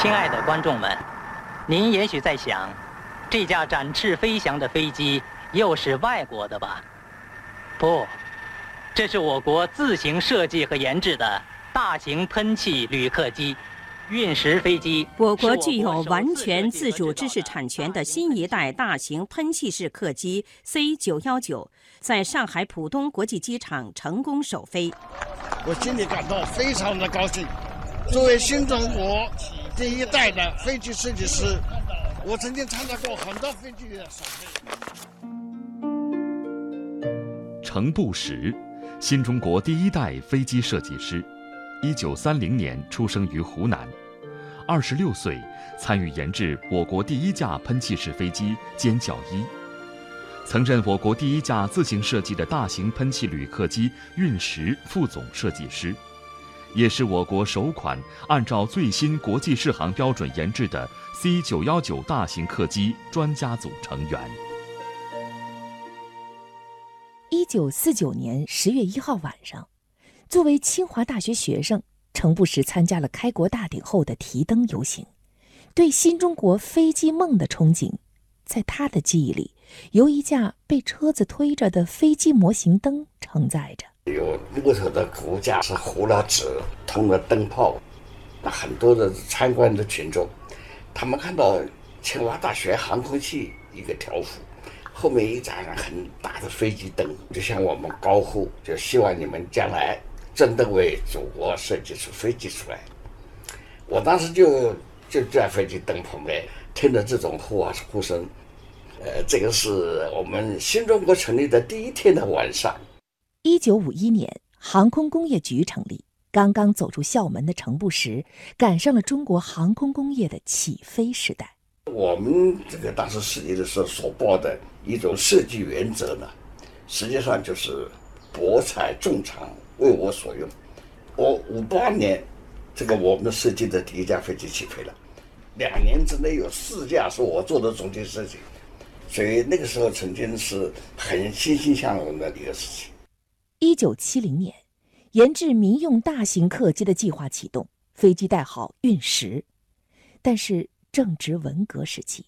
亲爱的观众们，您也许在想，这架展翅飞翔的飞机又是外国的吧？不，这是我国自行设计和研制的大型喷气旅客机。运十飞机，我国具有完全自主知识产权的新一代大型喷气式客机 C 九幺九，在上海浦东国际机场成功首飞。我心里感到非常的高兴。作为新中国第一代的飞机设计师，我曾经参加过很多飞机的首飞。程步时，新中国第一代飞机设计师。一九三零年出生于湖南，二十六岁参与研制我国第一架喷气式飞机“歼角一”，曾任我国第一架自行设计的大型喷气旅客机“运十”副总设计师，也是我国首款按照最新国际适航标准研制的 C 九幺九大型客机专家组成员。一九四九年十月一号晚上。作为清华大学学生，程不时参加了开国大典后的提灯游行，对新中国飞机梦的憧憬，在他的记忆里，由一架被车子推着的飞机模型灯承载着。有木头的骨架，是糊了纸，通了灯泡。那很多的参观的群众，他们看到清华大学航空系一个条幅，后面一盏很大的飞机灯，就向我们高呼，就希望你们将来。真的为祖国设计出飞机出来，我当时就就在飞机灯旁边听着这种呼啊呼声，呃，这个是我们新中国成立的第一天的晚上。一九五一年，航空工业局成立，刚刚走出校门的程步时赶上了中国航空工业的起飞时代。我们这个当时设计的时候所报的一种设计原则呢，实际上就是博采众长。为我所用，我五八年，这个我们设计的第一架飞机起飞了，两年之内有四架是我做的总体设计，所以那个时候曾经是很欣欣向荣的一个事情。一九七零年，研制民用大型客机的计划启动，飞机代号运十，但是正值文革时期，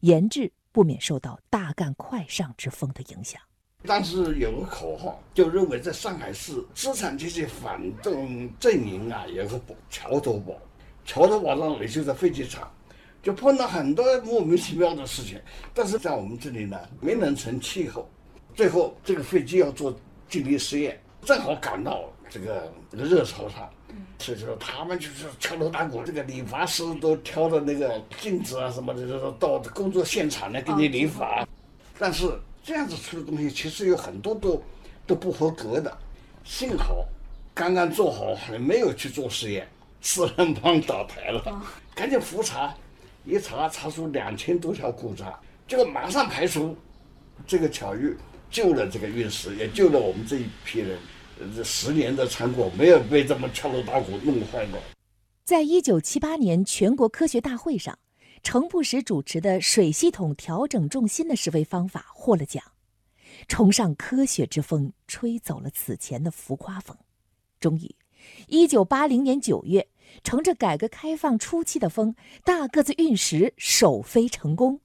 研制不免受到大干快上之风的影响。当时有个口号，就认为在上海市资产阶级反动阵营啊，有个桥头堡，桥头堡那里就在飞机场，就碰到很多莫名其妙的事情。但是在我们这里呢，没能成气候。最后这个飞机要做静力试验，正好赶到这个这个热潮上，所以说他们就是敲锣打鼓，这个理发师都挑着那个镜子啊什么的，就是到工作现场来给你理发。但是。这样子出的东西其实有很多都都不合格的，幸好刚刚做好还没有去做实验，四人帮倒台了，赶紧复查，一查查出两千多条故障，结果马上排除，这个巧遇救了这个运十，也救了我们这一批人，这十年的成果没有被这么敲锣打鼓弄坏过。在一九七八年全国科学大会上。程步时主持的水系统调整重心的试飞方法获了奖，崇尚科学之风吹走了此前的浮夸风。终于，一九八零年九月，乘着改革开放初期的风，大个子运十首飞成功。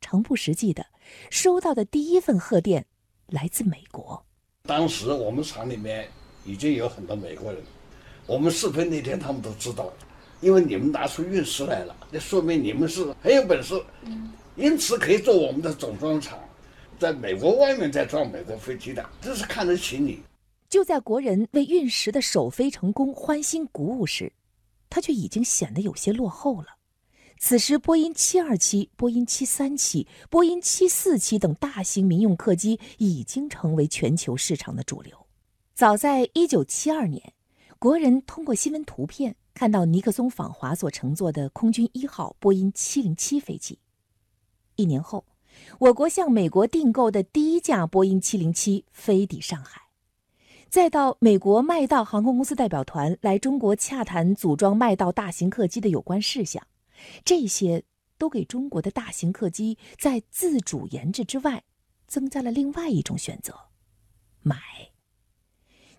程步时记得，收到的第一份贺电来自美国。当时我们厂里面已经有很多美国人，我们试飞那天他们都知道。因为你们拿出运十来了，那说明你们是很有本事，因此可以做我们的总装厂，在美国外面再装美国飞机的，这是看得起你。就在国人为运十的首飞成功欢欣鼓舞时，他却已经显得有些落后了。此时，波音七二七、波音七三七、波音七四七等大型民用客机已经成为全球市场的主流。早在一九七二年，国人通过新闻图片。看到尼克松访华所乘坐的空军一号波音707飞机，一年后，我国向美国订购的第一架波音707飞抵上海，再到美国麦道航空公司代表团来中国洽谈组装麦道大型客机的有关事项，这些都给中国的大型客机在自主研制之外，增加了另外一种选择：买。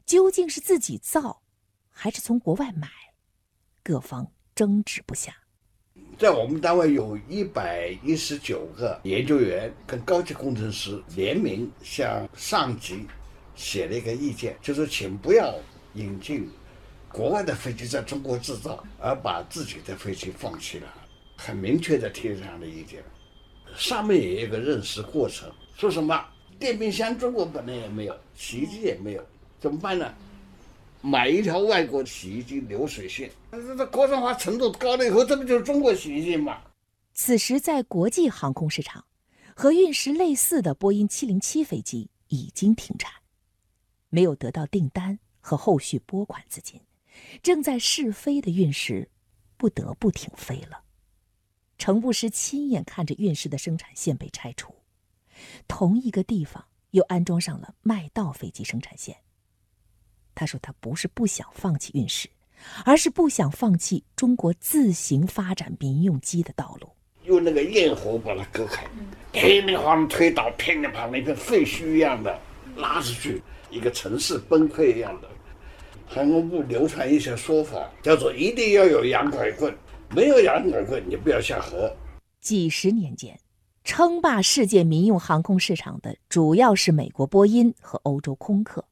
究竟是自己造，还是从国外买？各方争执不下，在我们单位有一百一十九个研究员跟高级工程师联名向上级写了一个意见，就是请不要引进国外的飞机在中国制造，而把自己的飞机放弃了，很明确的提这样的意见。上面也有一个认识过程，说什么电冰箱中国本来也没有，洗衣机也没有，怎么办呢？买一条外国洗衣机流水线，这这国产化程度高了以后，这不就是中国洗衣机吗？此时，在国际航空市场，和运十类似的波音707飞机已经停产，没有得到订单和后续拨款资金，正在试飞的运十不得不停飞了。程步石亲眼看着运十的生产线被拆除，同一个地方又安装上了麦道飞机生产线。他说：“他不是不想放弃运十，而是不想放弃中国自行发展民用机的道路。用那个焰火把它割开，噼里啪啦推倒，噼里啪啦一片废墟一样的拉出去，一个城市崩溃一样的。航空部流传一些说法，叫做一定要有洋拐棍，没有洋拐棍你不要下河。几十年间，称霸世界民用航空市场的主要是美国波音和欧洲空客。”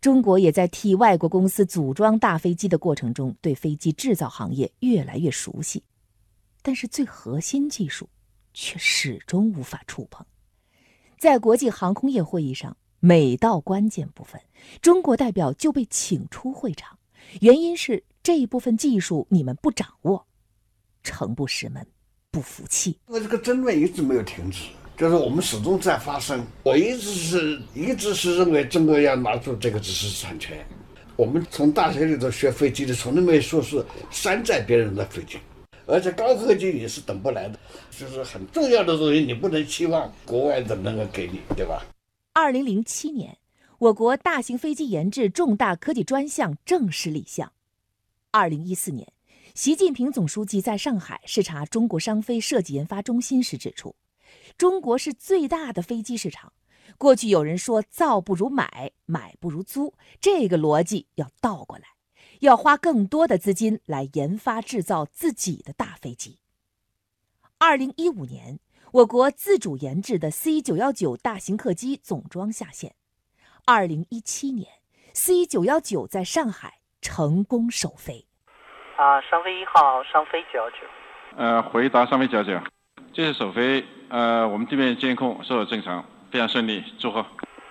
中国也在替外国公司组装大飞机的过程中，对飞机制造行业越来越熟悉，但是最核心技术却始终无法触碰。在国际航空业会议上，每到关键部分，中国代表就被请出会场，原因是这一部分技术你们不掌握。程部师们不服气，因为这个争论一直没有停止。就是我们始终在发生，我一直是一直是认为中国要拿出这个知识产权。我们从大学里头学飞机的，从来没说是山寨别人的飞机，而且高科技也是等不来的，就是很重要的东西，你不能期望国外的能够给你，对吧？二零零七年，我国大型飞机研制重大科技专项正式立项。二零一四年，习近平总书记在上海视察中国商飞设计研发中心时指出。中国是最大的飞机市场。过去有人说“造不如买，买不如租”，这个逻辑要倒过来，要花更多的资金来研发制造自己的大飞机。二零一五年，我国自主研制的 C 九幺九大型客机总装下线。二零一七年，C 九幺九在上海成功首飞。啊，商飞一号，商飞九幺九。呃，回答商飞九幺九。这次首飞，呃，我们地面监控是否正常，非常顺利，祝贺。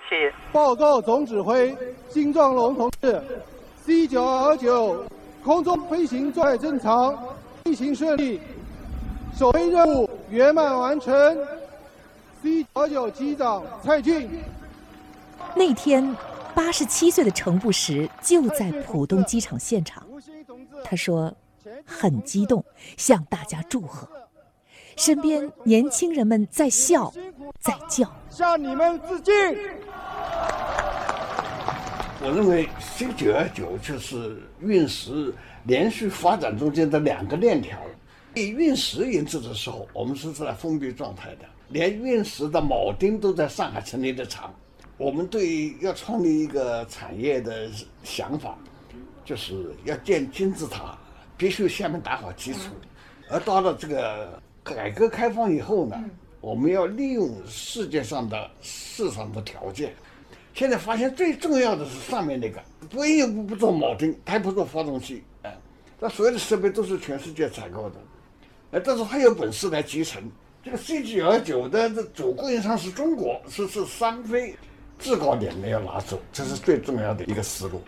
谢谢。报告总指挥金壮龙同志，C 九幺九空中飞行状态正常，飞行顺利，首飞任务圆满完成。C 九二九机长蔡俊。那天，八十七岁的程步时就在浦东机场现场，他说，很激动，向大家祝贺。身边年轻人们在笑，在叫，向你们致敬。我认为 C 九二九就是运十连续发展中间的两个链条。运十研制的时候，我们是在封闭状态的，连运十的铆钉都在上海成立的厂。我们对要创立一个产业的想法，就是要建金字塔，必须下面打好基础，而到了这个。改革开放以后呢，我们要利用世界上的市场的条件。现在发现最重要的是上面那个，波音不不做铆钉，它也不做发动机，哎，它所有的设备都是全世界采购的，哎，但是它有本事来集成。这个 C 九幺九的主供应商是中国，是是商飞，制高点没有拿走，这是最重要的一个思路。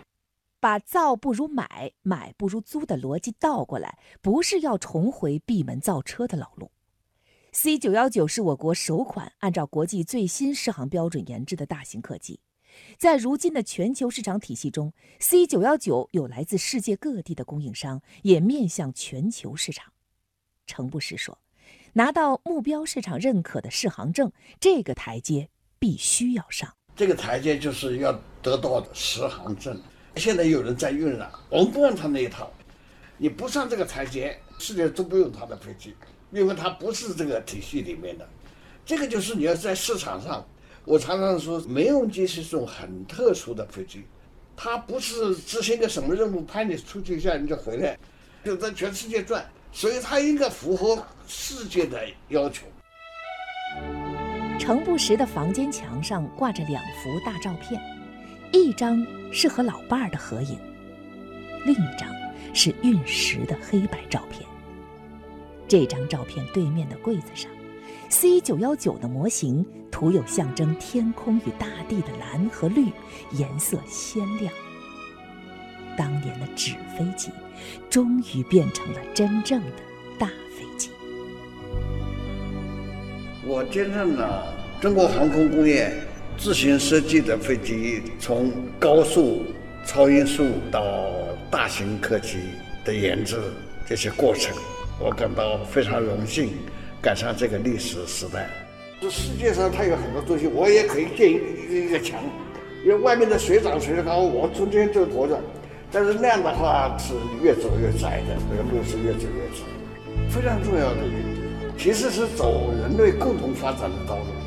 把造不如买，买不如租的逻辑倒过来，不是要重回闭门造车的老路。C 九幺九是我国首款按照国际最新适航标准研制的大型客机，在如今的全球市场体系中，C 九幺九有来自世界各地的供应商，也面向全球市场。程步石说：“拿到目标市场认可的适航证，这个台阶必须要上。这个台阶就是要得到适航证。”现在有人在运了，我们不用他那一套。你不上这个台阶，世界都不用他的飞机，因为他不是这个体系里面的。这个就是你要在市场上。我常常说，民用机是一种很特殊的飞机，它不是执行个什么任务，派你出去一下你就回来，就在全世界转。所以它应该符合世界的要求。程不时的房间墙上挂着两幅大照片，一张是和老伴儿的合影，另一张是运石的黑白照片。这张照片对面的柜子上，C 九幺九的模型涂有象征天空与大地的蓝和绿，颜色鲜亮。当年的纸飞机，终于变成了真正的大飞机。我见证了中国航空工业自行设计的飞机从高速、超音速到大型客机的研制这些过程，我感到非常荣幸，赶上这个历史时代。这世界上它有很多东西，我也可以建一个一个墙，因为外面的水涨水高，我中间就活着。但是那样的话是越走越窄的，这个路是越走越窄。非常重要的一点，其实是走人类共同发展的道路。